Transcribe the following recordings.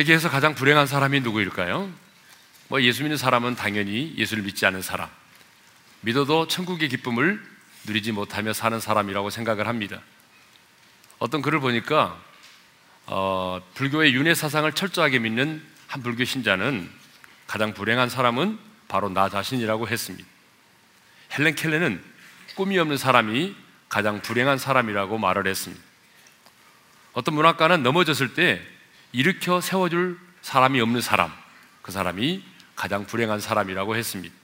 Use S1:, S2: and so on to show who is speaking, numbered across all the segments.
S1: 세계에서 가장 불행한 사람이 누구일까요? 뭐 예수 믿는 사람은 당연히 예수를 믿지 않은 사람. 믿어도 천국의 기쁨을 누리지 못하며 사는 사람이라고 생각을 합니다. 어떤 글을 보니까 어, 불교의 윤회 사상을 철저하게 믿는 한 불교 신자는 가장 불행한 사람은 바로 나 자신이라고 했습니다. 헬렌 켈레는 꿈이 없는 사람이 가장 불행한 사람이라고 말을 했습니다. 어떤 문학가는 넘어졌을 때 일으켜 세워줄 사람이 없는 사람, 그 사람이 가장 불행한 사람이라고 했습니다.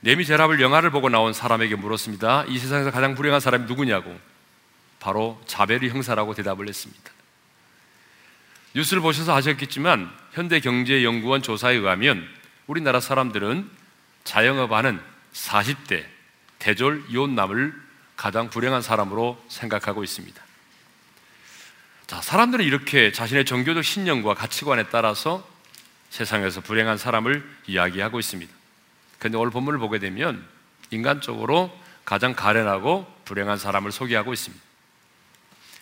S1: 네미제라블 영화를 보고 나온 사람에게 물었습니다. 이 세상에서 가장 불행한 사람이 누구냐고. 바로 자베르 형사라고 대답을 했습니다. 뉴스를 보셔서 아셨겠지만 현대경제연구원 조사에 의하면 우리나라 사람들은 자영업하는 40대 대졸 이혼남을 가장 불행한 사람으로 생각하고 있습니다. 자, 사람들은 이렇게 자신의 종교적 신념과 가치관에 따라서 세상에서 불행한 사람을 이야기하고 있습니다. 그런데 오늘 본문을 보게 되면 인간적으로 가장 가련하고 불행한 사람을 소개하고 있습니다.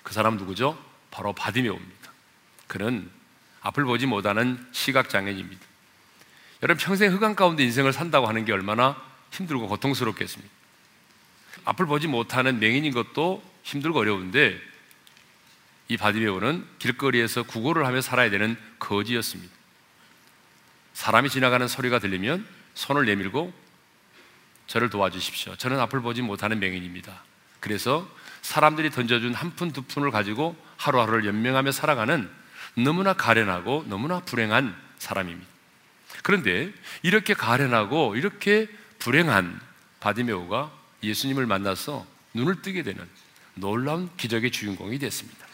S1: 그 사람 누구죠? 바로 바디메오입니다. 그는 앞을 보지 못하는 시각장애인입니다. 여러분 평생 흑암 가운데 인생을 산다고 하는 게 얼마나 힘들고 고통스럽겠습니까? 앞을 보지 못하는 맹인인 것도 힘들고 어려운데 이 바디메오는 길거리에서 구걸을 하며 살아야 되는 거지였습니다. 사람이 지나가는 소리가 들리면 손을 내밀고 저를 도와주십시오. 저는 앞을 보지 못하는 맹인입니다. 그래서 사람들이 던져준 한 푼, 두 푼을 가지고 하루하루를 연명하며 살아가는 너무나 가련하고 너무나 불행한 사람입니다. 그런데 이렇게 가련하고 이렇게 불행한 바디메오가 예수님을 만나서 눈을 뜨게 되는 놀라운 기적의 주인공이 됐습니다.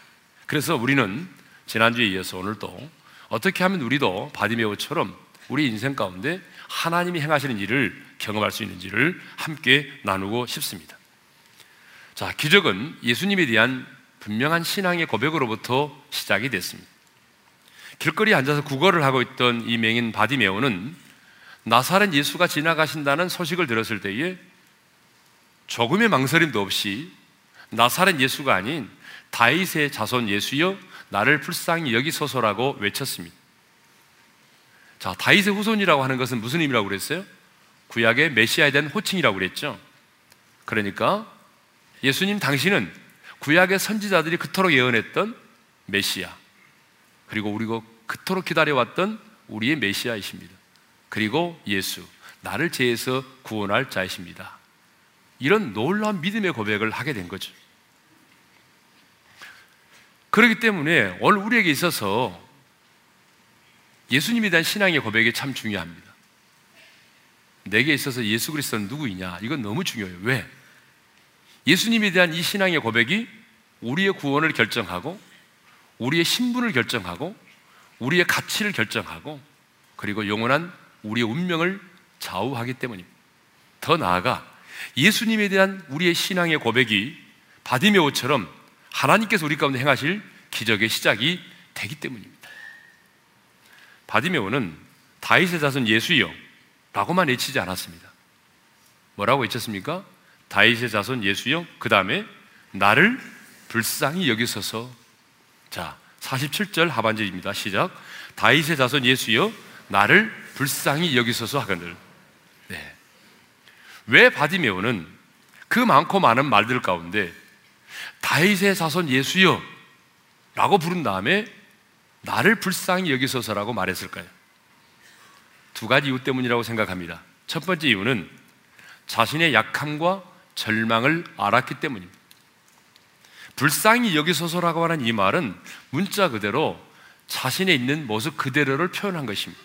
S1: 그래서 우리는 지난주에 이어서 오늘도 어떻게 하면 우리도 바디메오처럼 우리 인생 가운데 하나님이 행하시는 일을 경험할 수 있는지를 함께 나누고 싶습니다. 자, 기적은 예수님에 대한 분명한 신앙의 고백으로부터 시작이 됐습니다. 길거리에 앉아서 구걸을 하고 있던 이 맹인 바디메오는 나사렛 예수가 지나가신다는 소식을 들었을 때에 조금의 망설임도 없이 나사렛 예수가 아닌 다윗의 자손 예수여 나를 불쌍히 여기소서라고 외쳤습니다. 자, 다윗의 후손이라고 하는 것은 무슨 의미라고 그랬어요? 구약의 메시아에 대한 호칭이라고 그랬죠. 그러니까 예수님 당신은 구약의 선지자들이 그토록 예언했던 메시아. 그리고 우리가 그토록 기다려왔던 우리의 메시아이십니다. 그리고 예수, 나를 죄에서 구원할 자이십니다. 이런 놀라운 믿음의 고백을 하게 된 거죠. 그렇기 때문에 오늘 우리에게 있어서 예수님에 대한 신앙의 고백이 참 중요합니다. 내게 있어서 예수 그리스도는 누구이냐? 이건 너무 중요해요. 왜? 예수님에 대한 이 신앙의 고백이 우리의 구원을 결정하고 우리의 신분을 결정하고 우리의 가치를 결정하고 그리고 영원한 우리의 운명을 좌우하기 때문입니다. 더 나아가 예수님에 대한 우리의 신앙의 고백이 바디메오처럼 하나님께서 우리 가운데 행하실 기적의 시작이 되기 때문입니다. 바디메오는 다윗의 자손 예수여 라고만 외치지 않았습니다. 뭐라고 외쳤습니까? 다윗의 자손 예수여 그 다음에 나를 불쌍히 여기소서 자 47절 하반절입니다. 시작 다윗의 자손 예수여 나를 불쌍히 여기소서 하거늘 네. 왜 바디메오는 그 많고 많은 말들 가운데 다윗의 자손 예수여 라고 부른 다음에 나를 불쌍히 여기소서라고 말했을까요? 두 가지 이유 때문이라고 생각합니다. 첫 번째 이유는 자신의 약함과 절망을 알았기 때문입니다. 불쌍히 여기소서라고 하는 이 말은 문자 그대로 자신의 있는 모습 그대로를 표현한 것입니다.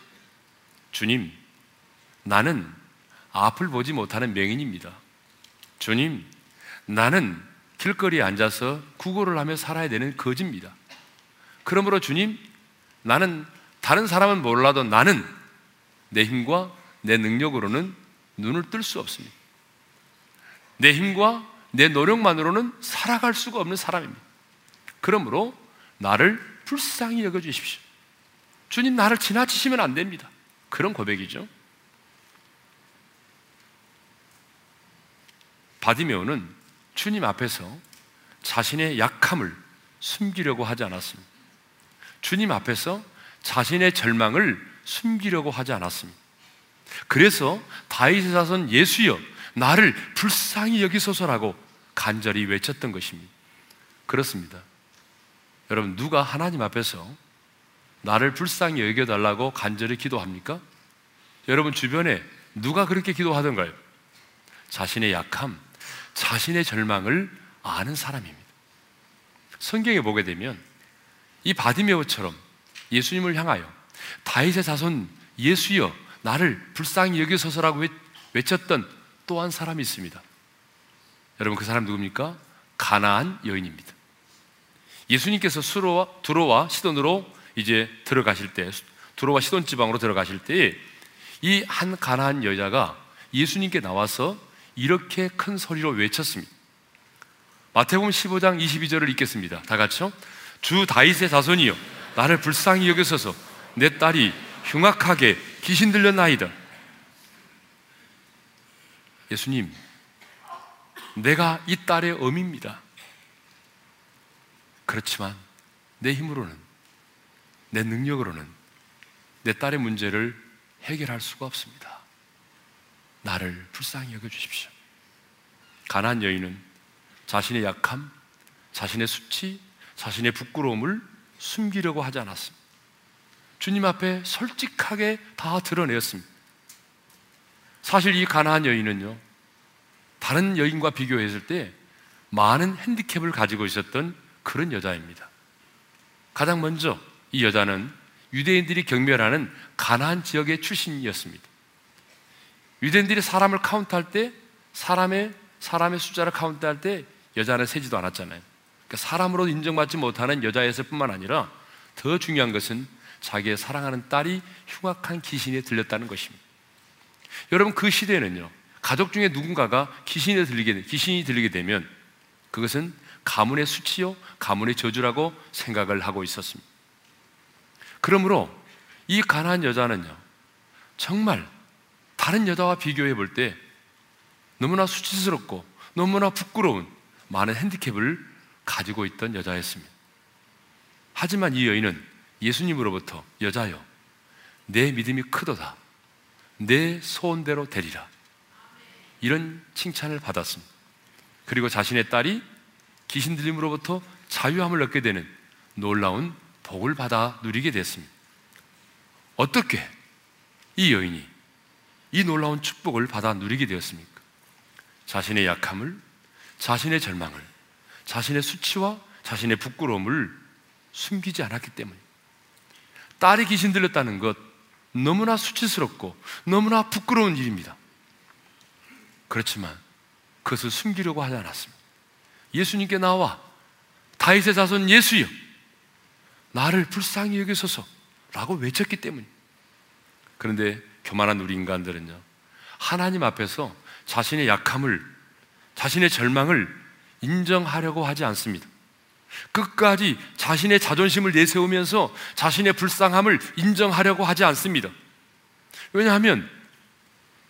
S1: 주님, 나는 앞을 보지 못하는 맹인입니다. 주님, 나는 길거리에 앉아서 구걸을 하며 살아야 되는 거지입니다. 그러므로 주님, 나는 다른 사람은 몰라도 나는 내 힘과 내 능력으로는 눈을 뜰 수 없습니다. 내 힘과 내 노력만으로는 살아갈 수가 없는 사람입니다. 그러므로 나를 불쌍히 여겨 주십시오. 주님, 나를 지나치시면 안 됩니다. 그런 고백이죠. 바디메오는 주님 앞에서 자신의 약함을 숨기려고 하지 않았습니다. 주님 앞에서 자신의 절망을 숨기려고 하지 않았습니다. 그래서 다윗의 자손 예수여 나를 불쌍히 여기소서라고 간절히 외쳤던 것입니다. 그렇습니다. 여러분 누가 하나님 앞에서 나를 불쌍히 여겨달라고 간절히 기도합니까? 여러분 주변에 누가 그렇게 기도하던가요? 자신의 약함, 자신의 절망을 아는 사람입니다. 성경에 보게 되면 이 바디메오처럼 예수님을 향하여 다윗의 자손 예수여 나를 불쌍히 여기소서라고 외쳤던 또 한 사람이 있습니다. 여러분 그 사람 누굽니까? 가나안 여인입니다. 예수님께서 수로와 두로와 시돈으로 이제 들어가실 때 두로와 시돈 지방으로 들어가실 때 이 한 가나안 여자가 예수님께 나와서 이렇게 큰 소리로 외쳤습니다. 마태복음 15장 22절을 읽겠습니다. 다 같이요. 주 다윗의 자손이여 나를 불쌍히 여기소서 내 딸이 흉악하게 귀신 들렸나이다. 예수님, 내가 이 딸의 어미입니다. 그렇지만 내 힘으로는, 내 능력으로는 내 딸의 문제를 해결할 수가 없습니다. 나를 불쌍히 여겨 주십시오. 가난 여인은 자신의 약함, 자신의 수치, 자신의 부끄러움을 숨기려고 하지 않았습니다. 주님 앞에 솔직하게 다 드러내었습니다. 사실 이 가나안 여인은요, 다른 여인과 비교했을 때 많은 핸디캡을 가지고 있었던 그런 여자입니다. 가장 먼저 이 여자는 유대인들이 경멸하는 가나안 지역의 출신이었습니다. 유대인들이 사람을 카운트할 때 사람의 사람의 숫자를 카운트할 때 여자는 세지도 않았잖아요. 그러니까 사람으로 인정받지 못하는 여자였을 뿐만 아니라 더 중요한 것은 자기의 사랑하는 딸이 흉악한 귀신에 들렸다는 것입니다. 여러분 그 시대에는요 가족 중에 누군가가 귀신에 들리게 귀신이 들리게 되면 그것은 가문의 수치요 가문의 저주라고 생각을 하고 있었습니다. 그러므로 이 가난한 여자는요 정말 다른 여자와 비교해 볼 때 너무나 수치스럽고 너무나 부끄러운 많은 핸디캡을 가지고 있던 여자였습니다. 하지만 이 여인은 예수님으로부터 여자여, 내 믿음이 크도다. 내 소원대로 되리라. 이런 칭찬을 받았습니다. 그리고 자신의 딸이 귀신 들림으로부터 자유함을 얻게 되는 놀라운 복을 받아 누리게 됐습니다. 어떻게 이 여인이 이 놀라운 축복을 받아 누리게 되었습니까? 자신의 약함을, 자신의 절망을, 자신의 수치와 자신의 부끄러움을 숨기지 않았기 때문에 딸이 귀신 들렸다는 것 너무나 수치스럽고 너무나 부끄러운 일입니다. 그렇지만 그것을 숨기려고 하지 않았습니다. 예수님께 나와 다윗의 자손 예수여 나를 불쌍히 여기소서 라고 외쳤기 때문에 그런데 교만한 우리 인간들은요 하나님 앞에서 자신의 약함을 자신의 절망을 인정하려고 하지 않습니다. 끝까지 자신의 자존심을 내세우면서 자신의 불쌍함을 인정하려고 하지 않습니다. 왜냐하면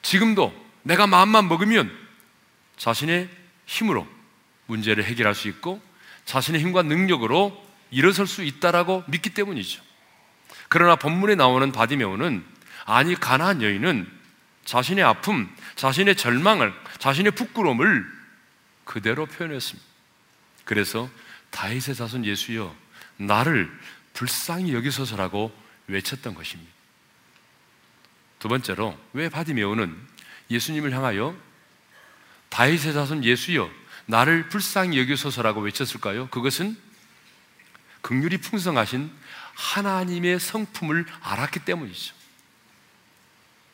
S1: 지금도 내가 마음만 먹으면 자신의 힘으로 문제를 해결할 수 있고 자신의 힘과 능력으로 일어설 수 있다라고 믿기 때문이죠. 그러나 본문에 나오는 바디메오는 아니 가나안 여인은 자신의 아픔, 자신의 절망을, 자신의 부끄러움을 그대로 표현했습니다. 그래서 다윗의 자손 예수여 나를 불쌍히 여기소서라고 외쳤던 것입니다. 두 번째로 왜 바디메오는 예수님을 향하여 다윗의 자손 예수여 나를 불쌍히 여기소서라고 외쳤을까요? 그것은 극률이 풍성하신 하나님의 성품을 알았기 때문이죠.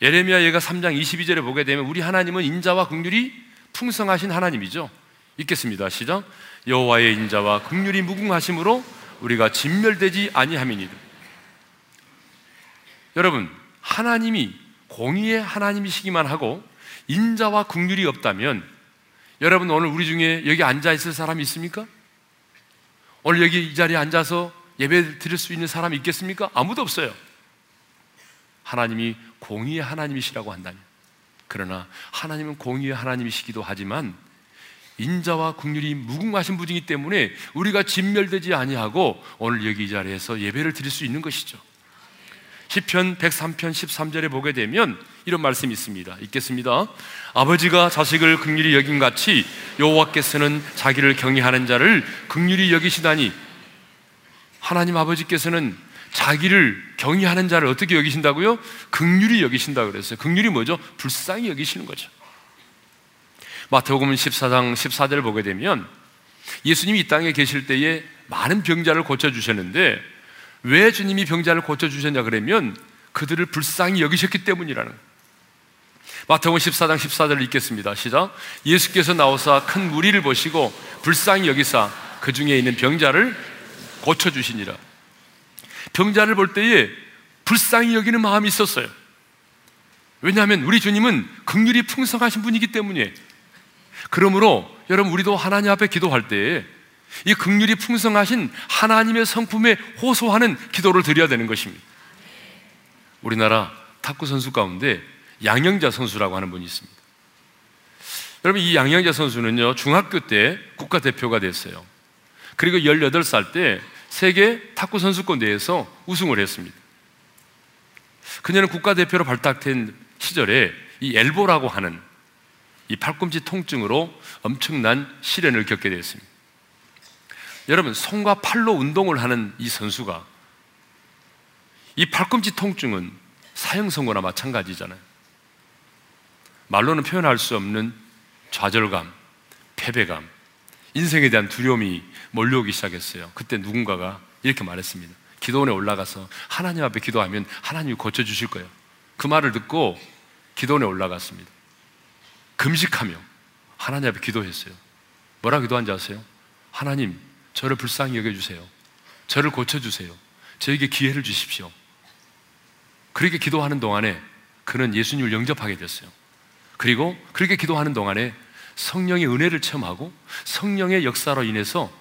S1: 예레미야 예가 3장 22절에 보게 되면 우리 하나님은 인자와 극률이 풍성하신 하나님이죠. 읽겠습니다. 시작. 여호와의 인자와 긍휼이 무궁하심으로 우리가 진멸되지 아니함이니라. 여러분, 하나님이 공의의 하나님이시기만 하고 인자와 긍휼이 없다면 여러분 오늘 우리 중에 여기 앉아 있을 사람이 있습니까? 오늘 여기 이 자리에 앉아서 예배 드릴 수 있는 사람이 있겠습니까? 아무도 없어요. 하나님이 공의의 하나님이시라고 한다면. 그러나 하나님은 공의의 하나님이시기도 하지만 인자와 국률이 무궁하신 분이기 때문에 우리가 진멸되지 아니하고 오늘 여기 이 자리에서 예배를 드릴 수 있는 것이죠. 시편 103편 13절에 보게 되면 이런 말씀이 있습니다. 읽겠습니다. 아버지가 자식을 극률히 여긴 같이 여호와께서는 자기를 경외하는 자를 극률히 여기시다니 하나님 아버지께서는 자기를 경외하는 자를 어떻게 여기신다고요? 극률히 여기신다 그랬어요. 극률이 뭐죠? 불쌍히 여기시는 거죠. 마태복음 14장 14절 보게 되면 예수님이 이 땅에 계실 때에 많은 병자를 고쳐 주셨는데 왜 주님이 병자를 고쳐 주셨냐 그러면 그들을 불쌍히 여기셨기 때문이라는 마태복음 14장 14절을 읽겠습니다. 시작. 예수께서 나오사 큰 무리를 보시고 불쌍히 여기사 그 중에 있는 병자를 고쳐 주시니라. 병자를 볼 때에 불쌍히 여기는 마음이 있었어요. 왜냐하면 우리 주님은 극률이 풍성하신 분이기 때문에 그러므로 여러분 우리도 하나님 앞에 기도할 때에 이 극률이 풍성하신 하나님의 성품에 호소하는 기도를 드려야 되는 것입니다. 우리나라 탁구 선수 가운데 양영자 선수라고 하는 분이 있습니다. 여러분 이 양영자 선수는요 중학교 때 국가대표가 됐어요. 그리고 18살 때 세계 탁구 선수권 대회에서 우승을 했습니다. 그녀는 국가대표로 발탁된 시절에 이 엘보라고 하는 이 팔꿈치 통증으로 엄청난 시련을 겪게 되었습니다. 여러분, 손과 팔로 운동을 하는 이 선수가 이 팔꿈치 통증은 사형선고나 마찬가지잖아요. 말로는 표현할 수 없는 좌절감, 패배감, 인생에 대한 두려움이 몰려오기 시작했어요. 그때 누군가가 이렇게 말했습니다. 기도원에 올라가서 하나님 앞에 기도하면 하나님이 고쳐주실 거예요. 그 말을 듣고 기도원에 올라갔습니다. 금식하며 하나님 앞에 기도했어요. 뭐라 기도한지 아세요? 하나님, 저를 불쌍히 여겨주세요. 저를 고쳐주세요. 저에게 기회를 주십시오. 그렇게 기도하는 동안에 그는 예수님을 영접하게 됐어요. 그리고 그렇게 기도하는 동안에 성령의 은혜를 체험하고 성령의 역사로 인해서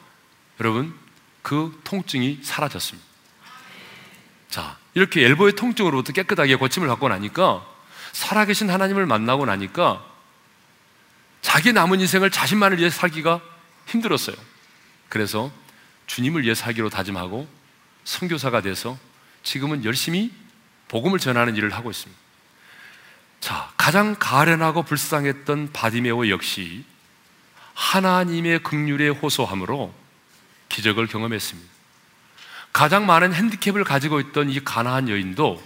S1: 여러분 그 통증이 사라졌습니다. 자, 이렇게 엘보의 통증으로부터 깨끗하게 고침을 받고 나니까 살아계신 하나님을 만나고 나니까 자기 남은 인생을 자신만을 위해 살기가 힘들었어요. 그래서 주님을 위해 살기로 다짐하고 선교사가 돼서 지금은 열심히 복음을 전하는 일을 하고 있습니다. 자, 가장 가련하고 불쌍했던 바디메오 역시 하나님의 극률에 호소함으로 기적을 경험했습니다. 가장 많은 핸디캡을 가지고 있던 이 가나안 여인도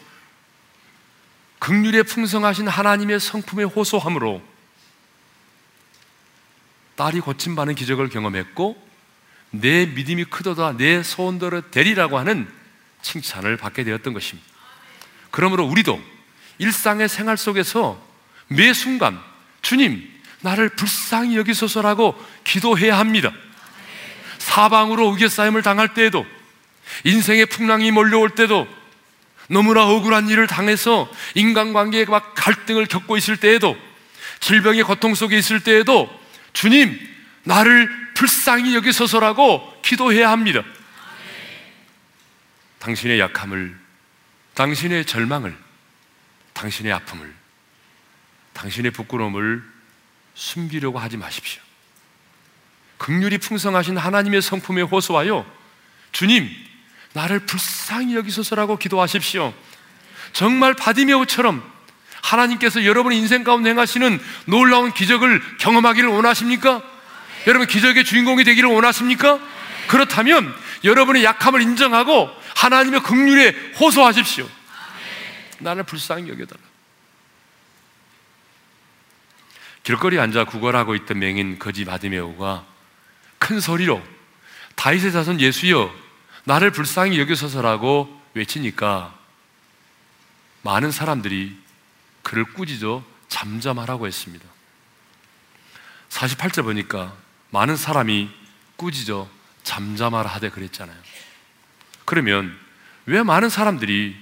S1: 극률에 풍성하신 하나님의 성품에 호소함으로 딸이 고침받는 기적을 경험했고 내 믿음이 크도다 내 소원대로 되리라고 하는 칭찬을 받게 되었던 것입니다. 그러므로 우리도 일상의 생활 속에서 매 순간 주님 나를 불쌍히 여기소서라고 기도해야 합니다. 사방으로 우겨싸임을 당할 때에도 인생의 풍랑이 몰려올 때도 너무나 억울한 일을 당해서 인간관계에 막 갈등을 겪고 있을 때에도 질병의 고통 속에 있을 때에도 주님 나를 불쌍히 여기소서라고 기도해야 합니다. 당신의 약함을, 당신의 절망을, 당신의 아픔을, 당신의 부끄러움을 숨기려고 하지 마십시오. 극률이 풍성하신 하나님의 성품에 호소하여 주님, 나를 불쌍히 여기소서라고 기도하십시오. 정말 바디메오처럼 하나님께서 여러분의 인생 가운데 행하시는 놀라운 기적을 경험하기를 원하십니까? 여러분 기적의 주인공이 되기를 원하십니까? 그렇다면 여러분의 약함을 인정하고 하나님의 긍휼에 호소하십시오. 나를 불쌍히 여겨달라. 길거리 앉아 구걸하고 있던 맹인 거지 바디메오가 큰 소리로 다윗의 자손 예수여 나를 불쌍히 여기소서라고 외치니까 많은 사람들이 그를 꾸짖어 잠잠하라고 했습니다. 48절 보니까 많은 사람이 꾸짖어 잠잠하라 하되 그랬잖아요. 그러면 왜 많은 사람들이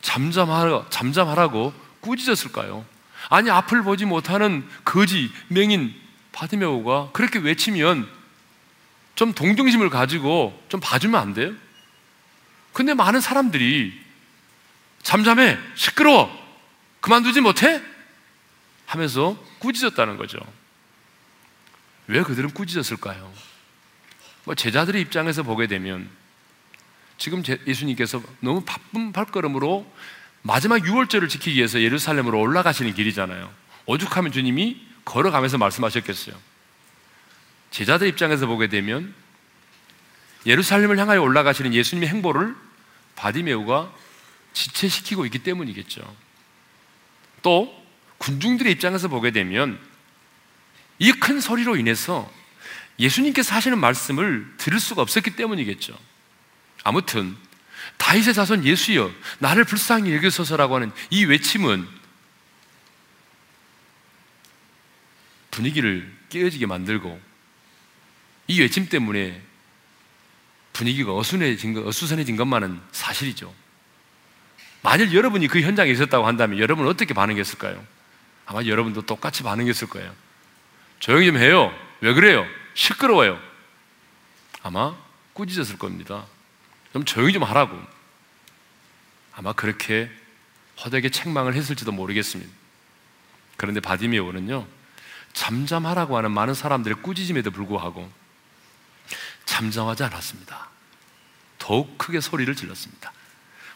S1: 잠잠하라, 잠잠하라고 꾸짖었을까요? 아니, 앞을 보지 못하는 거지, 맹인, 바디메오가 그렇게 외치면 좀 동정심을 가지고 좀 봐주면 안 돼요? 근데 많은 사람들이 잠잠해, 시끄러워, 그만두지 못해? 하면서 꾸짖었다는 거죠. 왜 그들은 꾸짖었을까요? 뭐 제자들의 입장에서 보게 되면 지금 예수님께서 너무 바쁜 발걸음으로 마지막 유월절을 지키기 위해서 예루살렘으로 올라가시는 길이잖아요. 오죽하면 주님이 걸어가면서 말씀하셨겠어요. 제자들 입장에서 보게 되면 예루살렘을 향하여 올라가시는 예수님의 행보를 바디메우가 지체시키고 있기 때문이겠죠. 또 군중들의 입장에서 보게 되면 이 큰 소리로 인해서 예수님께서 하시는 말씀을 들을 수가 없었기 때문이겠죠. 아무튼 다윗의 자손 예수여 나를 불쌍히 여기소서라고 하는 이 외침은 분위기를 깨어지게 만들고 이 외침 때문에 분위기가 어수선해진, 것, 어수선해진 것만은 사실이죠. 만일 여러분이 그 현장에 있었다고 한다면 여러분은 어떻게 반응했을까요? 아마 여러분도 똑같이 반응했을 거예요. 조용히 좀 해요. 왜 그래요? 시끄러워요. 아마 꾸짖었을 겁니다. 좀 조용히 좀 하라고. 아마 그렇게 허되게 책망을 했을지도 모르겠습니다. 그런데 바디메오는요, 잠잠하라고 하는 많은 사람들의 꾸짖음에도 불구하고 잠잠하지 않았습니다. 더욱 크게 소리를 질렀습니다.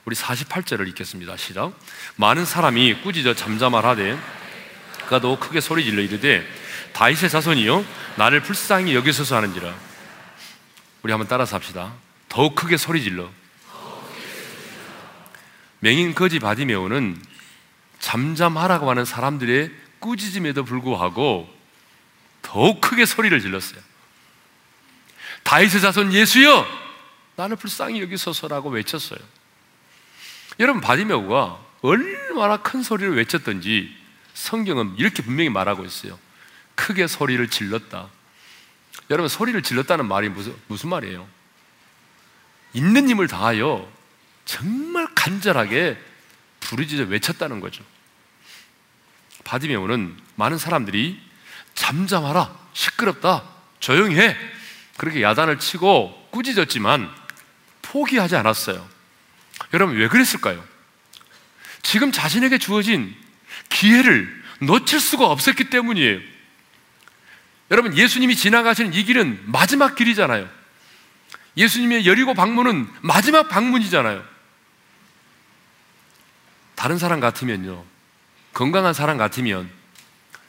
S1: 우리 48절을 읽겠습니다. 시작. 많은 사람이 꾸짖어 잠잠하라되 그가 더욱 크게 소리 질러 이르되 다윗의 자손이요 나를 불쌍히 여기소서 하는지라. 우리 한번 따라서 합시다. 더욱 크게 소리 질러. 맹인 거지 바디메오는 잠잠하라고 하는 사람들의 꾸짖음에도 불구하고 더욱 크게 소리를 질렀어요. 다윗의 자손 예수여 나를 불쌍히 여기소서라고 외쳤어요. 여러분 바디메오가 얼마나 큰 소리를 외쳤던지 성경은 이렇게 분명히 말하고 있어요. 크게 소리를 질렀다. 여러분 소리를 질렀다는 말이 무슨 무슨 말이에요? 있는 힘을 다하여 정말 간절하게 부르짖어 외쳤다는 거죠. 바디메오는 많은 사람들이 잠잠하라, 시끄럽다, 조용히 해. 그렇게 야단을 치고 꾸짖었지만 포기하지 않았어요. 여러분, 왜 그랬을까요? 지금 자신에게 주어진 기회를 놓칠 수가 없었기 때문이에요. 여러분, 예수님이 지나가시는 이 길은 마지막 길이잖아요. 예수님의 여리고 방문은 마지막 방문이잖아요. 다른 사람 같으면요. 건강한 사람 같으면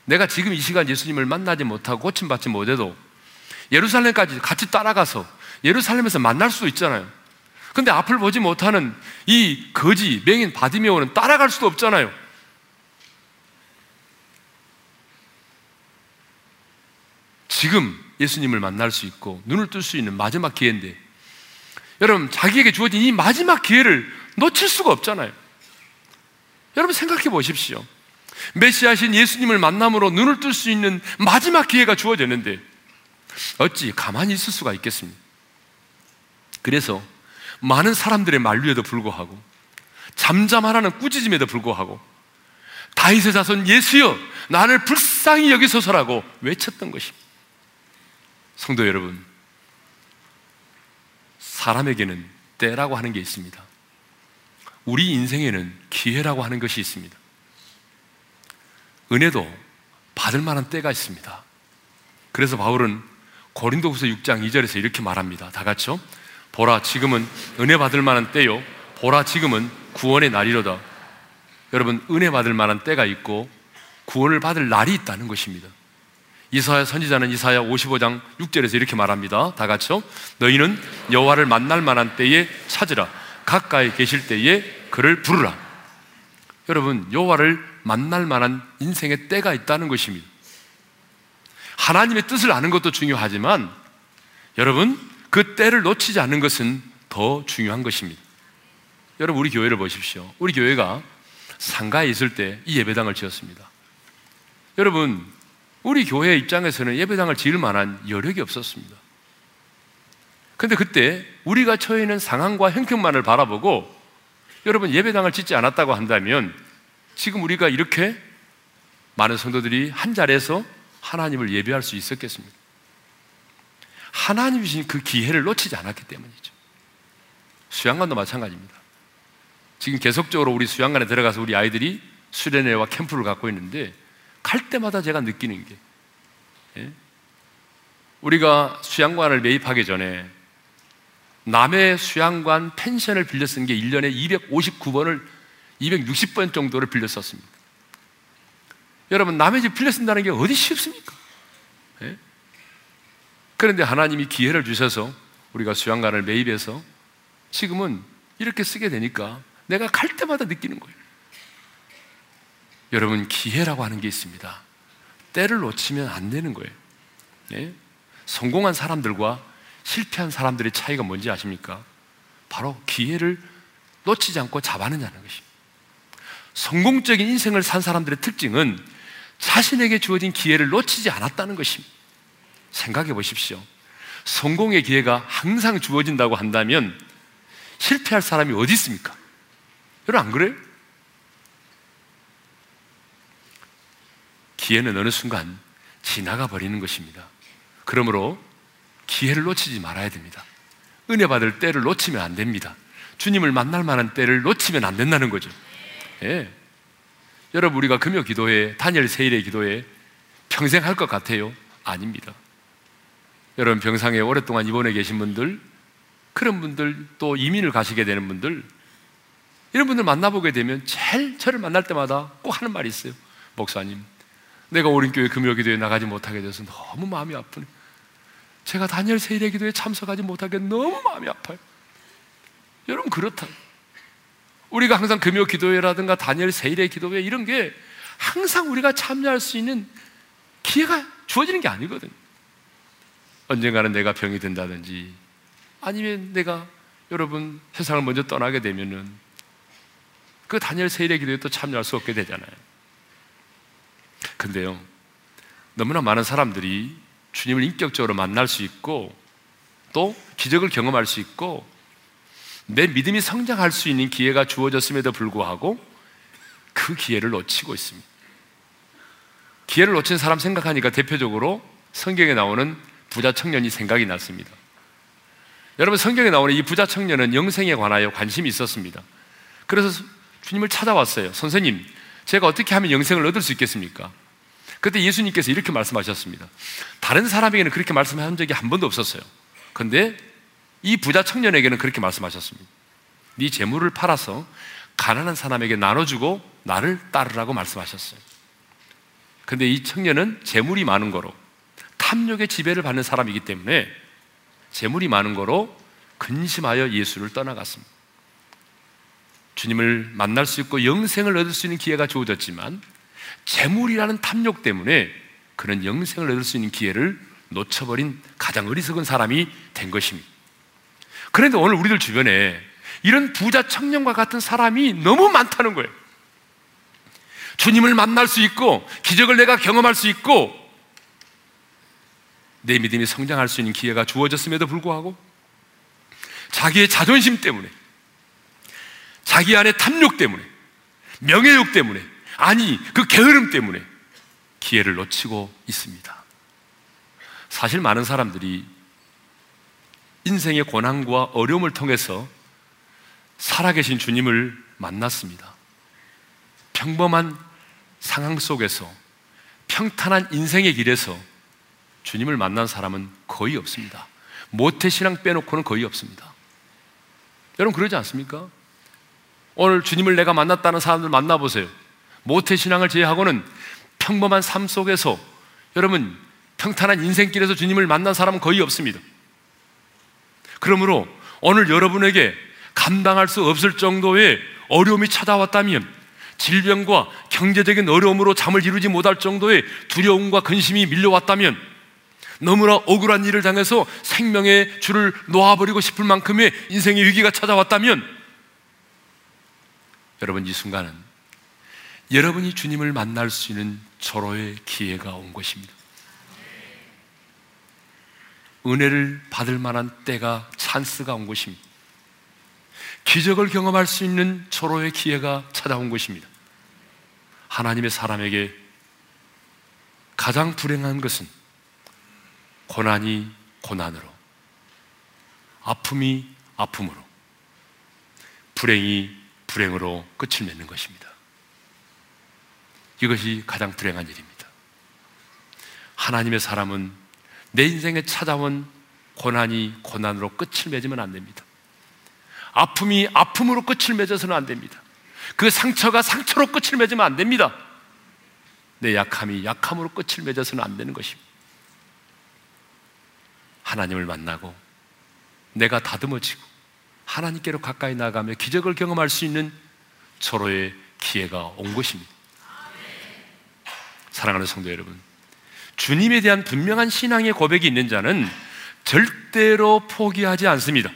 S1: 내가 지금 이 시간 예수님을 만나지 못하고 고침받지 못해도 예루살렘까지 같이 따라가서 예루살렘에서 만날 수도 있잖아요. 근데 앞을 보지 못하는 이 거지, 맹인 바디메오는 따라갈 수도 없잖아요. 지금 예수님을 만날 수 있고 눈을 뜰 수 있는 마지막 기회인데 여러분 자기에게 주어진 이 마지막 기회를 놓칠 수가 없잖아요. 여러분 생각해 보십시오. 메시아신 예수님을 만남으로 눈을 뜰 수 있는 마지막 기회가 주어졌는데 어찌 가만히 있을 수가 있겠습니까? 그래서 많은 사람들의 만류에도 불구하고 잠잠하라는 꾸짖음에도 불구하고 다윗의 자손 예수여 나를 불쌍히 여기소서라고 외쳤던 것입니다. 성도 여러분, 사람에게는 때라고 하는 게 있습니다. 우리 인생에는 기회라고 하는 것이 있습니다. 은혜도 받을 만한 때가 있습니다. 그래서 바울은 고린도후서 6장 2절에서 이렇게 말합니다. 다 같이요. 보라 지금은 은혜 받을 만한 때요. 보라 지금은 구원의 날이로다. 여러분 은혜 받을 만한 때가 있고 구원을 받을 날이 있다는 것입니다. 이사야 선지자는 이사야 55장 6절에서 이렇게 말합니다. 다 같이요. 너희는 여호와를 만날 만한 때에 찾으라. 가까이 계실 때에 그를 부르라. 여러분 여호와를 만날 만한 인생의 때가 있다는 것입니다. 하나님의 뜻을 아는 것도 중요하지만 여러분 그 때를 놓치지 않는 것은 더 중요한 것입니다. 여러분 우리 교회를 보십시오. 우리 교회가 상가에 있을 때 이 예배당을 지었습니다. 여러분 우리 교회 입장에서는 예배당을 지을 만한 여력이 없었습니다. 근데 그때 우리가 처해 있는 상황과 형편만을 바라보고 여러분 예배당을 짓지 않았다고 한다면 지금 우리가 이렇게 많은 성도들이 한 자리에서 하나님을 예배할 수 있었겠습니까? 하나님이 주신 그 기회를 놓치지 않았기 때문이죠. 수양관도 마찬가지입니다. 지금 계속적으로 우리 수양관에 들어가서 우리 아이들이 수련회와 캠프를 갖고 있는데 갈 때마다 제가 느끼는 게 예? 우리가 수양관을 매입하기 전에 남의 수양관 펜션을 빌려 쓴 게 1년에 259번을 260번 정도를 빌려 썼습니다. 여러분, 남의 집 빌려 쓴다는 게 어디 쉽습니까? 예? 그런데 하나님이 기회를 주셔서 우리가 수양관을 매입해서 지금은 이렇게 쓰게 되니까 내가 갈 때마다 느끼는 거예요. 여러분, 기회라고 하는 게 있습니다. 때를 놓치면 안 되는 거예요. 예? 성공한 사람들과 실패한 사람들의 차이가 뭔지 아십니까? 바로 기회를 놓치지 않고 잡아내냐는 것입니다. 성공적인 인생을 산 사람들의 특징은 자신에게 주어진 기회를 놓치지 않았다는 것입니다. 생각해 보십시오. 성공의 기회가 항상 주어진다고 한다면 실패할 사람이 어디 있습니까? 여러분 안 그래요? 기회는 어느 순간 지나가 버리는 것입니다. 그러므로 기회를 놓치지 말아야 됩니다. 은혜 받을 때를 놓치면 안 됩니다. 주님을 만날 만한 때를 놓치면 안 된다는 거죠. 예. 여러분, 우리가 금요 기도회, 단일 세일의 기도회 평생 할 것 같아요? 아닙니다. 여러분, 병상에 오랫동안 입원해 계신 분들, 그런 분들, 또 이민을 가시게 되는 분들, 이런 분들 만나보게 되면 제일 저를 만날 때마다 꼭 하는 말이 있어요. 목사님, 내가 오른교회 금요 기도에 나가지 못하게 돼서 너무 마음이 아프네. 제가 다니엘 세일의 기도에 참석하지 못하게 너무 마음이 아파요. 여러분 그렇다. 우리가 항상 금요 기도회라든가 다니엘 세일의 기도회 이런 게 항상 우리가 참여할 수 있는 기회가 주어지는 게 아니거든. 언젠가는 내가 병이 든다든지 아니면 내가 여러분 세상을 먼저 떠나게 되면은 그 다니엘 세일의 기도에 또 참여할 수 없게 되잖아요. 근데요, 너무나 많은 사람들이 주님을 인격적으로 만날 수 있고 또 기적을 경험할 수 있고 내 믿음이 성장할 수 있는 기회가 주어졌음에도 불구하고 그 기회를 놓치고 있습니다. 기회를 놓친 사람 생각하니까 대표적으로 성경에 나오는 부자 청년이 생각이 났습니다. 여러분 성경에 나오는 이 부자 청년은 영생에 관하여 관심이 있었습니다. 그래서 주님을 찾아왔어요. 선생님, 제가 어떻게 하면 영생을 얻을 수 있겠습니까? 그때 예수님께서 이렇게 말씀하셨습니다. 다른 사람에게는 그렇게 말씀한 적이 한 번도 없었어요. 근데 이 부자 청년에게는 그렇게 말씀하셨습니다. 네 재물을 팔아서 가난한 사람에게 나눠주고 나를 따르라고 말씀하셨어요. 근데 이 청년은 재물이 많은 거로 탐욕의 지배를 받는 사람이기 때문에 재물이 많은 거로 근심하여 예수를 떠나갔습니다. 주님을 만날 수 있고 영생을 얻을 수 있는 기회가 주어졌지만 재물이라는 탐욕 때문에 그런 영생을 얻을 수 있는 기회를 놓쳐버린 가장 어리석은 사람이 된 것입니다. 그런데 오늘 우리들 주변에 이런 부자 청년과 같은 사람이 너무 많다는 거예요. 주님을 만날 수 있고, 기적을 내가 경험할 수 있고, 내 믿음이 성장할 수 있는 기회가 주어졌음에도 불구하고, 자기의 자존심 때문에, 자기 안의 탐욕 때문에, 명예욕 때문에, 아니, 그 게으름 때문에 기회를 놓치고 있습니다. 사실 많은 사람들이 인생의 고난과 어려움을 통해서 살아계신 주님을 만났습니다. 평범한 상황 속에서 평탄한 인생의 길에서 주님을 만난 사람은 거의 없습니다. 모태신앙 빼놓고는 거의 없습니다. 여러분 그러지 않습니까? 오늘 주님을 내가 만났다는 사람들 만나보세요. 모태신앙을 제외하고는 평범한 삶 속에서 여러분 평탄한 인생길에서 주님을 만난 사람은 거의 없습니다. 그러므로 오늘 여러분에게 감당할 수 없을 정도의 어려움이 찾아왔다면 질병과 경제적인 어려움으로 잠을 이루지 못할 정도의 두려움과 근심이 밀려왔다면 너무나 억울한 일을 당해서 생명의 줄을 놓아버리고 싶을 만큼의 인생의 위기가 찾아왔다면 여러분 이 순간은 여러분이 주님을 만날 수 있는 절호의 기회가 온 것입니다. 은혜를 받을 만한 때가 찬스가 온 것입니다. 기적을 경험할 수 있는 절호의 기회가 찾아온 것입니다. 하나님의 사람에게 가장 불행한 것은 고난이 고난으로, 아픔이 아픔으로, 불행이 불행으로 끝을 맺는 것입니다. 이것이 가장 불행한 일입니다. 하나님의 사람은 내 인생에 찾아온 고난이 고난으로 끝을 맺으면 안 됩니다. 아픔이 아픔으로 끝을 맺어서는 안 됩니다. 그 상처가 상처로 끝을 맺으면 안 됩니다. 내 약함이 약함으로 끝을 맺어서는 안 되는 것입니다. 하나님을 만나고 내가 다듬어지고 하나님께로 가까이 나가며 기적을 경험할 수 있는 서로의 기회가 온 것입니다. 사랑하는 성도 여러분, 주님에 대한 분명한 신앙의 고백이 있는 자는 절대로 포기하지 않습니다.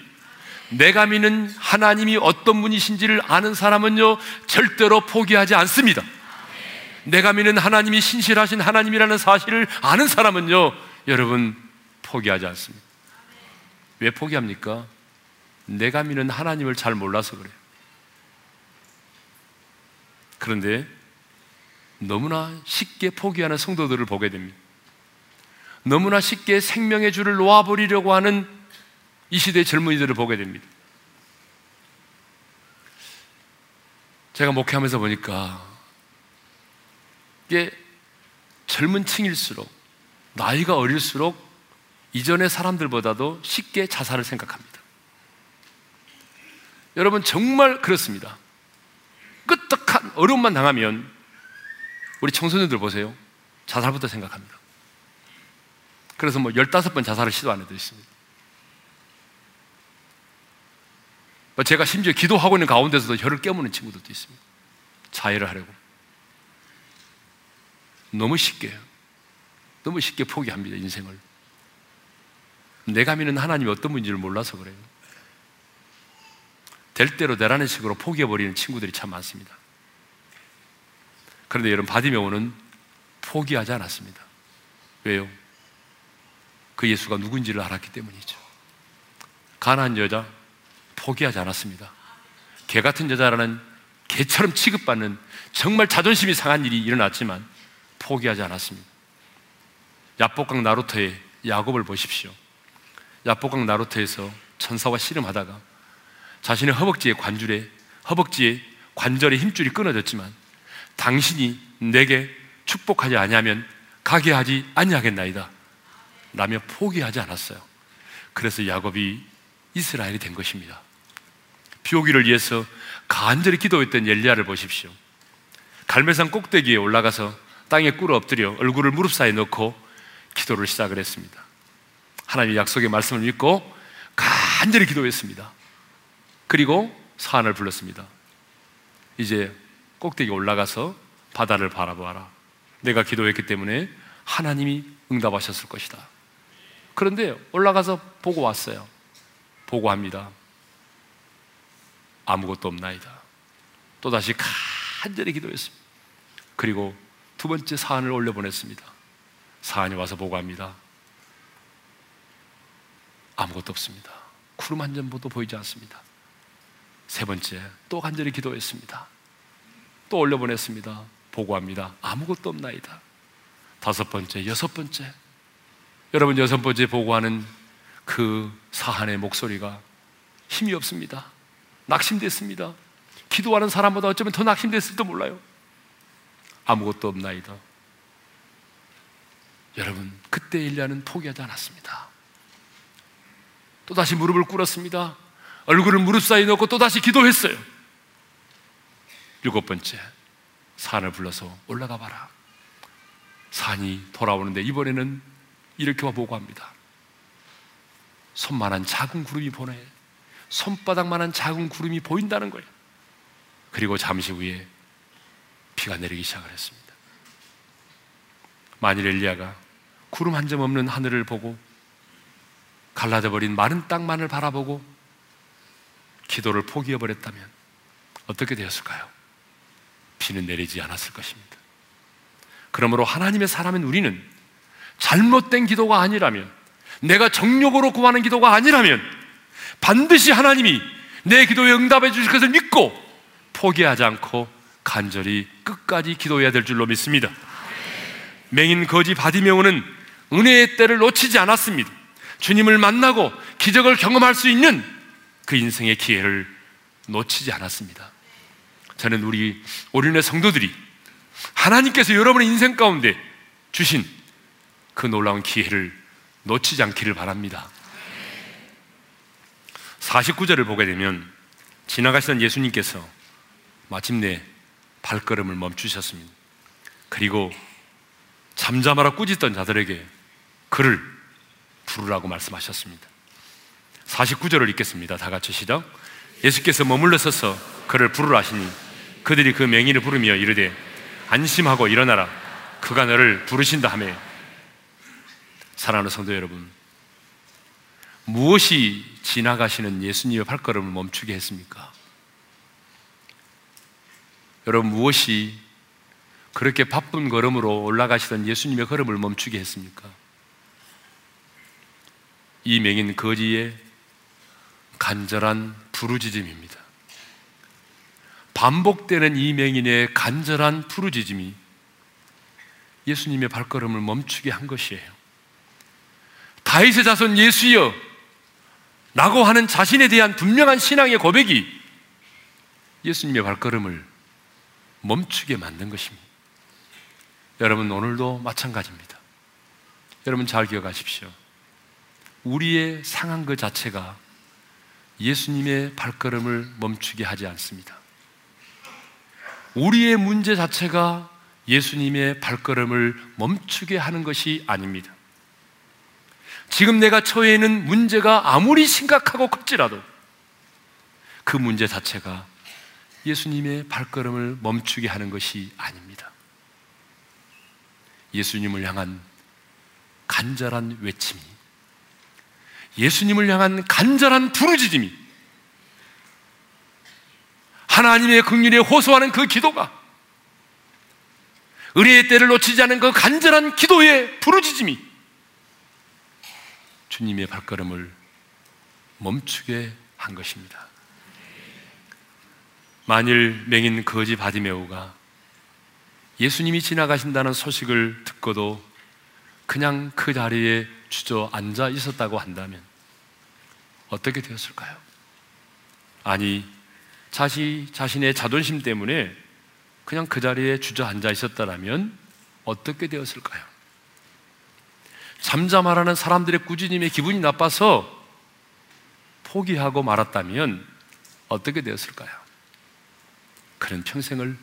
S1: 내가 믿는 하나님이 어떤 분이신지를 아는 사람은요, 절대로 포기하지 않습니다. 내가 믿는 하나님이 신실하신 하나님이라는 사실을 아는 사람은요, 여러분, 포기하지 않습니다. 왜 포기합니까? 내가 믿는 하나님을 잘 몰라서 그래요. 그런데 너무나 쉽게 포기하는 성도들을 보게 됩니다. 너무나 쉽게 생명의 줄을 놓아버리려고 하는 이 시대의 젊은이들을 보게 됩니다. 제가 목회하면서 보니까 이게 젊은 층일수록 나이가 어릴수록 이전의 사람들보다도 쉽게 자살을 생각합니다. 여러분 정말 그렇습니다. 끄떡한 어려움만 당하면 우리 청소년들 보세요. 자살부터 생각합니다. 그래서 뭐 15번 자살을 시도하는 애들 있습니다. 뭐 제가 심지어 기도하고 있는 가운데서도 혀를 깨무는 친구들도 있습니다. 자해를 하려고. 너무 쉽게, 너무 쉽게 포기합니다, 인생을. 내가 믿는 하나님이 어떤 분인지를 몰라서 그래요. 될 대로 되라는 식으로 포기해버리는 친구들이 참 많습니다. 그런데 여러분, 바디메오는 포기하지 않았습니다. 왜요? 그 예수가 누군지를 알았기 때문이죠. 가난한 여자, 포기하지 않았습니다. 개 같은 여자라는 개처럼 취급받는 정말 자존심이 상한 일이 일어났지만 포기하지 않았습니다. 야복강 나루터의 야곱을 보십시오. 야복강 나루터에서 천사와 씨름하다가 자신의 허벅지의 관줄에 허벅지에 관절의 힘줄이 끊어졌지만 당신이 내게 축복하지 아니하면 가게 하지 아니하겠나이다. 라며 포기하지 않았어요. 그래서 야곱이 이스라엘이 된 것입니다. 비 오기를 위해서 간절히 기도했던 엘리야를 보십시오. 갈매산 꼭대기에 올라가서 땅에 꿇어 엎드려 얼굴을 무릎 사이에 넣고 기도를 시작을 했습니다. 하나님의 약속의 말씀을 믿고 간절히 기도했습니다. 그리고 사안을 불렀습니다. 이제 꼭대기 올라가서 바다를 바라보아라. 내가 기도했기 때문에 하나님이 응답하셨을 것이다. 그런데 올라가서 보고 왔어요. 보고합니다. 아무것도 없나이다. 또다시 간절히 기도했습니다. 그리고 두 번째 사안을 올려보냈습니다. 사안이 와서 보고합니다. 아무것도 없습니다. 구름 한 점도 보이지 않습니다. 세 번째, 또 간절히 기도했습니다. 또 올려보냈습니다. 보고합니다. 아무것도 없나이다. 다섯 번째, 여섯 번째. 여러분, 여섯 번째 보고하는 그 사한의 목소리가 힘이 없습니다. 낙심됐습니다. 기도하는 사람보다 어쩌면 더 낙심됐을지도 몰라요. 아무것도 없나이다. 여러분, 그때 일리아는 포기하지 않았습니다. 또다시 무릎을 꿇었습니다. 얼굴을 무릎 사이에 넣고 또다시 기도했어요. 일곱 번째, 산을 불러서 올라가 봐라. 산이 돌아오는데 이번에는 이렇게 보고합니다. 손만한 작은 구름이 보내. 손바닥만한 작은 구름이 보인다는 거예요. 그리고 잠시 후에 비가 내리기 시작을 했습니다. 만일 엘리야가 구름 한 점 없는 하늘을 보고 갈라져 버린 마른 땅만을 바라보고 기도를 포기해 버렸다면 어떻게 되었을까요? 비는 내리지 않았을 것입니다. 그러므로 하나님의 사람인 우리는 잘못된 기도가 아니라면 내가 정욕으로 구하는 기도가 아니라면 반드시 하나님이 내 기도에 응답해 주실 것을 믿고 포기하지 않고 간절히 끝까지 기도해야 될 줄로 믿습니다. 맹인 거지 바디메오는 은혜의 때를 놓치지 않았습니다. 주님을 만나고 기적을 경험할 수 있는 그 인생의 기회를 놓치지 않았습니다. 저는 우리 오륜의 성도들이 하나님께서 여러분의 인생 가운데 주신 그 놀라운 기회를 놓치지 않기를 바랍니다. 49절을 보게 되면 지나가시던 예수님께서 마침내 발걸음을 멈추셨습니다. 그리고 잠잠하라 꾸짖던 자들에게 그를 부르라고 말씀하셨습니다. 49절을 읽겠습니다. 다 같이 시작. 예수께서 머물러 서서 그를 부르라 하시니 그들이 그 맹인을 부르며 이르되 안심하고 일어나라. 그가 너를 부르신다 하며 사랑하는 성도 여러분 무엇이 지나가시는 예수님의 발걸음을 멈추게 했습니까? 여러분 무엇이 그렇게 바쁜 걸음으로 올라가시던 예수님의 걸음을 멈추게 했습니까? 이 맹인 거지의 간절한 부르짖음입니다. 반복되는 이 맹인의 간절한 부르짖음이 예수님의 발걸음을 멈추게 한 것이에요. 다윗의 자손 예수여 라고 하는 자신에 대한 분명한 신앙의 고백이 예수님의 발걸음을 멈추게 만든 것입니다. 여러분, 오늘도 마찬가지입니다. 여러분 잘 기억하십시오. 우리의 상한 그 자체가 예수님의 발걸음을 멈추게 하지 않습니다. 우리의 문제 자체가 예수님의 발걸음을 멈추게 하는 것이 아닙니다. 지금 내가 처해 있는 문제가 아무리 심각하고 클지라도 그 문제 자체가 예수님의 발걸음을 멈추게 하는 것이 아닙니다. 예수님을 향한 간절한 외침이, 예수님을 향한 간절한 부르짖음이, 하나님의 긍휼에 호소하는 그 기도가, 의뢰의 때를 놓치지 않은 그 간절한 기도의 부르짖음이 주님의 발걸음을 멈추게 한 것입니다. 만일 맹인 거지 바디메오가 예수님이 지나가신다는 소식을 듣고도 그냥 그 자리에 주저앉아 있었다고 한다면 어떻게 되었을까요? 아니, 자시, 자신의 자존심 때문에 그냥 그 자리에 주저앉아 있었다면 어떻게 되었을까요? 잠잠하라는 사람들의 꾸짖음에 기분이 나빠서 포기하고 말았다면 어떻게 되었을까요? 그는 평생을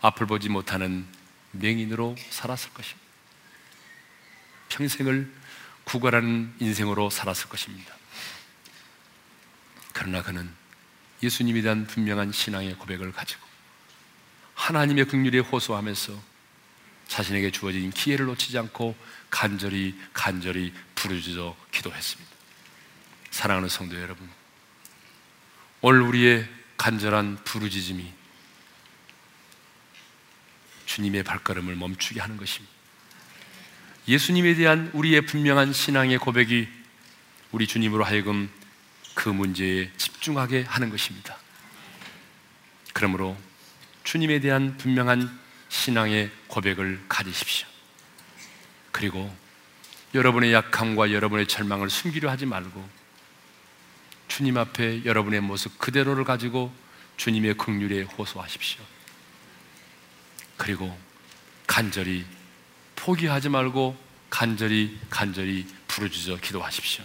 S1: 앞을 보지 못하는 맹인으로 살았을 것입니다. 평생을 구걸하는 인생으로 살았을 것입니다. 그러나 그는 예수님에 대한 분명한 신앙의 고백을 가지고 하나님의 긍휼에 호소하면서 자신에게 주어진 기회를 놓치지 않고 간절히 간절히 부르짖어 기도했습니다. 사랑하는 성도 여러분, 오늘 우리의 간절한 부르짖음이 주님의 발걸음을 멈추게 하는 것입니다. 예수님에 대한 우리의 분명한 신앙의 고백이 우리 주님으로 하여금 그 문제에 집중하게 하는 것입니다. 그러므로 주님에 대한 분명한 신앙의 고백을 가지십시오. 그리고 여러분의 약함과 여러분의 절망을 숨기려 하지 말고 주님 앞에 여러분의 모습 그대로를 가지고 주님의 긍휼에 호소하십시오. 그리고 간절히 포기하지 말고 간절히 간절히 부르짖어 기도하십시오.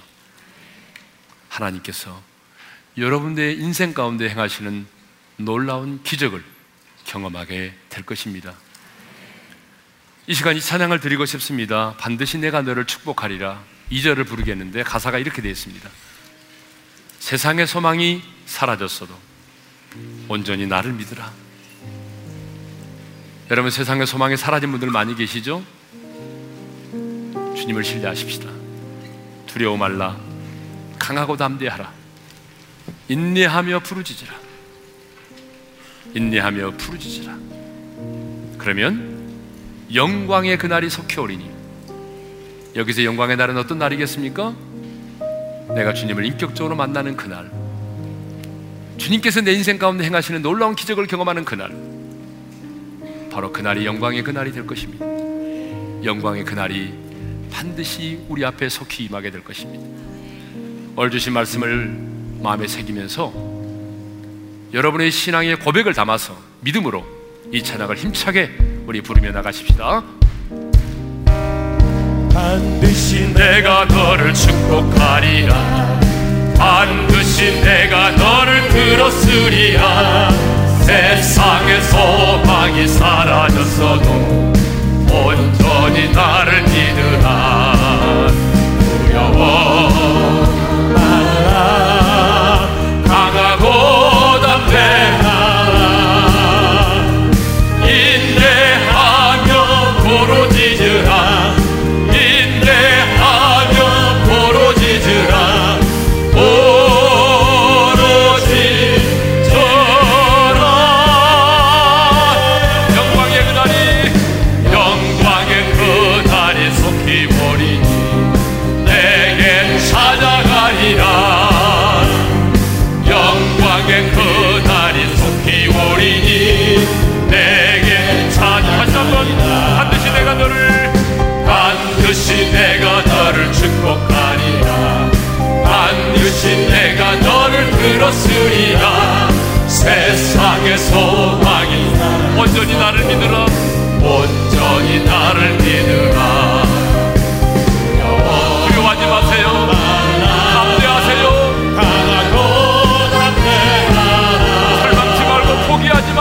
S1: 하나님께서 여러분의 인생 가운데 행하시는 놀라운 기적을 경험하게 될 것입니다. 이 시간 이 찬양을 드리고 싶습니다. 반드시 내가 너를 축복하리라. 2절을 부르겠는데 가사가 이렇게 되어 있습니다. 세상의 소망이 사라졌어도 온전히 나를 믿으라. 여러분 세상의 소망이 사라진 분들 많이 계시죠? 주님을 신뢰하십시다. 두려워 말라. 강하고 담대하라. 인내하며 부르짖으라. 인내하며 부르짖으라. 그러면 영광의 그날이 속해 오리니 여기서 영광의 날은 어떤 날이겠습니까? 내가 주님을 인격적으로 만나는 그날. 주님께서 내 인생 가운데 행하시는 놀라운 기적을 경험하는 그날. 바로 그날이 영광의 그날이 될 것입니다. 영광의 그날이 반드시 우리 앞에 속히 임하게 될 것입니다. 오늘 주신 말씀을 마음에 새기면서 여러분의 신앙의 고백을 담아서 믿음으로 이 찬양을 힘차게 우리 부르며 나가십시다.
S2: 반드시 내가 너를 축복하리라 반드시 내가 너를 들었으리라 세상의 소망이 사라졌어도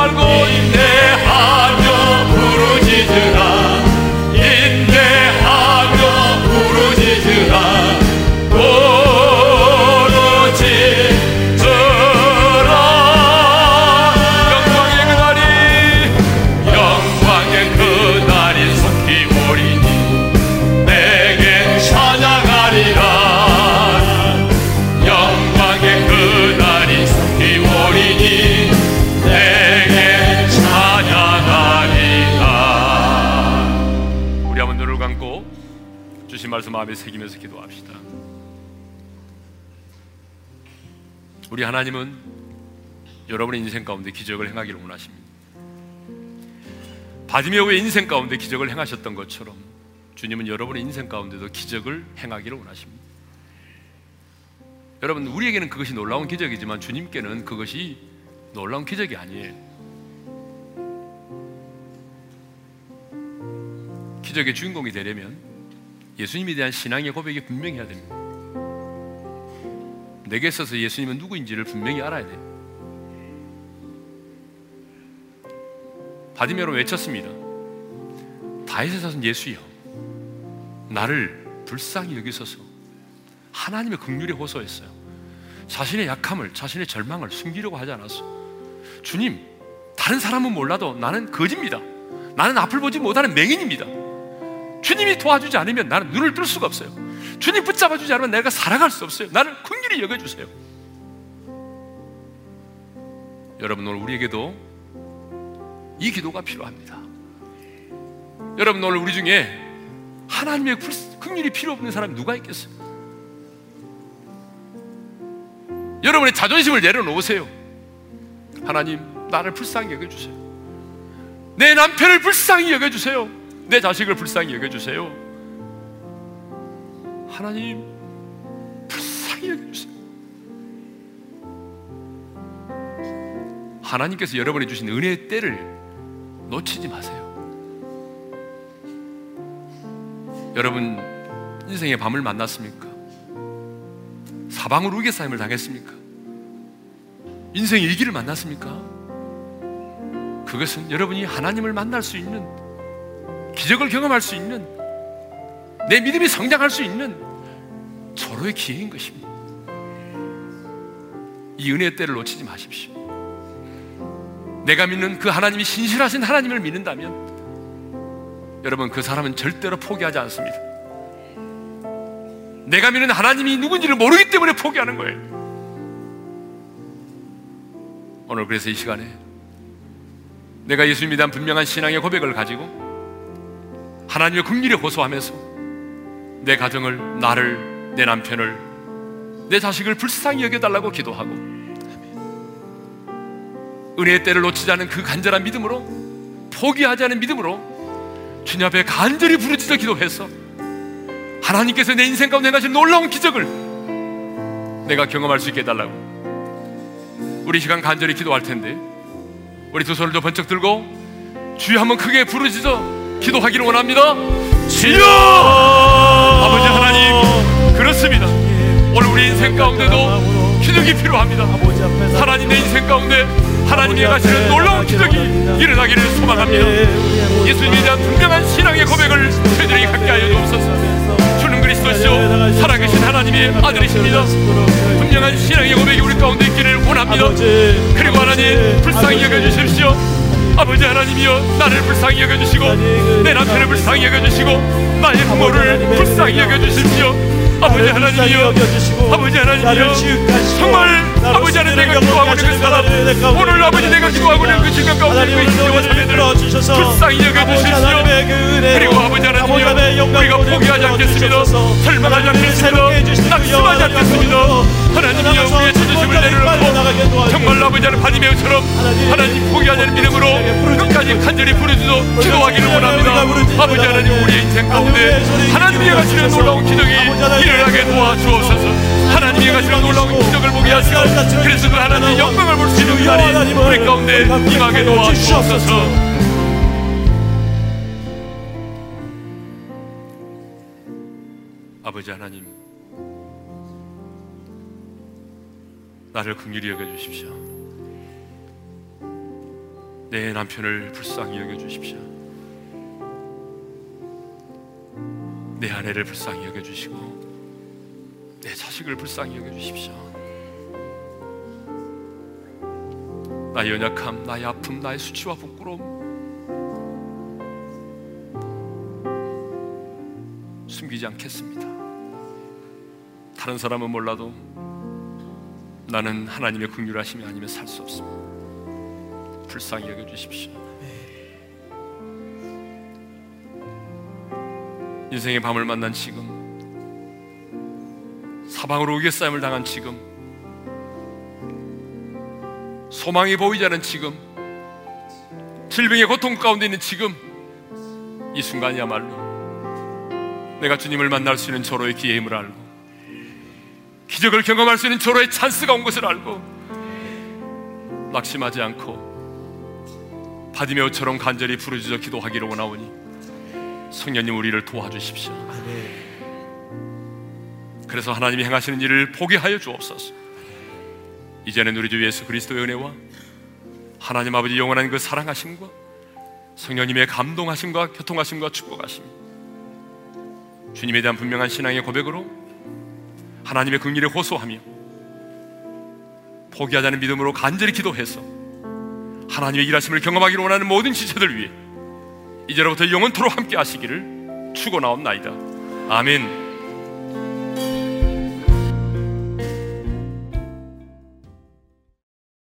S2: 포
S1: 새기면서 기도합시다. 우리 하나님은 여러분의 인생 가운데 기적을 행하기를 원하십니다. 바디메오의 인생 가운데 기적을 행하셨던 것처럼 주님은 여러분의 인생 가운데도 기적을 행하기를 원하십니다. 여러분 우리에게는 그것이 놀라운 기적이지만 주님께는 그것이 놀라운 기적이 아니에요. 기적의 주인공이 되려면 예수님에 대한 신앙의 고백이 분명해야 됩니다. 내게 있어서 예수님은 누구인지를 분명히 알아야 돼요. 바디메로 외쳤습니다. 다윗의 자손 예수여, 나를 불쌍히 여기소서. 하나님의 긍휼에 호소했어요. 자신의 약함을, 자신의 절망을 숨기려고 하지 않았어. 주님, 다른 사람은 몰라도 나는 거지입니다. 나는 앞을 보지 못하는 맹인입니다. 주님이 도와주지 않으면 나는 눈을 뜰 수가 없어요. 주님 붙잡아 주지 않으면 내가 살아갈 수 없어요. 나를 긍휼히 여겨 주세요. 여러분 오늘 우리에게도 이 기도가 필요합니다. 여러분 오늘 우리 중에 하나님의 긍휼이 필요 없는 사람이 누가 있겠어요? 여러분의 자존심을 내려놓으세요. 하나님 나를 불쌍히 여겨 주세요. 내 남편을 불쌍히 여겨 주세요. 내 자식을 불쌍히 여겨 주세요. 하나님 불쌍히 여겨 주세요. 하나님께서 여러분이 주신 은혜의 때를 놓치지 마세요. 여러분 인생의 밤을 만났습니까? 사방으로 우겨싸임을 당했습니까? 인생의 위기를 만났습니까? 그것은 여러분이 하나님을 만날 수 있는 기적을 경험할 수 있는 내 믿음이 성장할 수 있는 서로의 기회인 것입니다. 이 은혜의 때를 놓치지 마십시오. 내가 믿는 그 하나님이 신실하신 하나님을 믿는다면 여러분 그 사람은 절대로 포기하지 않습니다. 내가 믿는 하나님이 누군지를 모르기 때문에 포기하는 거예요. 오늘 그래서 이 시간에 내가 예수님에 대한 분명한 신앙의 고백을 가지고 하나님의 긍휼에 호소하면서 내 가정을 나를 내 남편을 내 자식을 불쌍히 여겨달라고 기도하고 은혜의 때를 놓치지 않은 그 간절한 믿음으로 포기하지 않은 믿음으로 주님 앞에 간절히 부르짖어 기도해서 하나님께서 내 인생 가운데 행하신 놀라운 기적을 내가 경험할 수 있게 해달라고 우리 시간 간절히 기도할 텐데 우리 두 손을 더 번쩍 들고 주여 한번 크게 부르짖어 기도하기를 원합니다 주여 아버지 하나님 그렇습니다 오늘 우리 인생 가운데도 기적이 필요합니다 하나님 내 인생 가운데 하나님이 하시는 놀라운 기적이 일어나기를 소망합니다. 예수님에 대한 분명한 신앙의 고백을 저희들에게 갖게 하여 주옵소서. 주는 그리스도시요 살아계신 하나님의 아들이십니다. 분명한 신앙의 고백이 우리 가운데 있기를 원합니다. 그리고 하나님 불쌍히 여겨주십시오. 아버지 하나님이여 나를 불쌍히 여겨주시고 내 남편을 불쌍히 여겨주시고 나의 부모를 불쌍히 여겨주십시오. 아버지 하나님이여 아버지 하나님이여 정말 아버지 하나님 내가 기도하고 있는 그 사람 오늘 아버지 내가 기도하고 있는 그 질병 가운데 그 인생과 자매들 불쌍히 여겨주십시오. 그리고 아버지 하나님이여 우리가 포기하지 않겠습니다. 절망하지 않겠습니다. 낙심하지 않겠습니다. 하나님이여 우리의 자존심을 내려놓고 정말 아버지 하나님 바디메우처럼 하나님 포기하지 않는 믿음으로 끝까지 간절히 부르짖어 기도하기를 원합니다. 아버지 하나님 우리의 인생 가운데 하나님이 가시는 놀라운 기적이 일어나게 도와주옵소서 하나님이 가시는 놀라운 기적을 보게 하시고 그래서 그 하나님의 영광을 볼 수 있는 그 날이 우리 가운데 임하게 도와주옵소서. 아버지 하나님 나를 긍휼히 여겨 주십시오. 내 남편을 불쌍히 여겨 주십시오. 내 아내를 불쌍히 여겨 주시고 내 자식을 불쌍히 여겨 주십시오. 나의 연약함, 나의 아픔, 나의 수치와 부끄러움. 숨기지 않겠습니다. 다른 사람은 몰라도 나는 하나님의 긍휼하심이 아니면 살 수 없습니다. 불쌍히 여겨 주십시오. 인생의 밤을 만난 지금 사방으로 우겨싸임을 당한 지금 소망이 보이지 않은 지금 질병의 고통 가운데 있는 지금 이 순간이야말로 내가 주님을 만날 수 있는 저로의 기회임을 알고 기적을 경험할 수 있는 저로의 찬스가 온 것을 알고 낙심하지 않고 바디메오처럼 간절히 부르짖어 기도하기를 원하오니 성령님 우리를 도와주십시오. 그래서 하나님이 행하시는 일을 포기하여 주옵소서. 이제는 우리 주 예수 그리스도의 은혜와 하나님 아버지 영원한 그 사랑하심과 성령님의 감동하심과 교통하심과 축복하심 주님에 대한 분명한 신앙의 고백으로 하나님의 긍휼에 호소하며 포기하자는 믿음으로 간절히 기도해서 하나님의 일하심을 경험하기를 원하는 모든 지체들 위해 이제로부터 영원토록 함께 하시기를 축원하옵나이다. 아멘.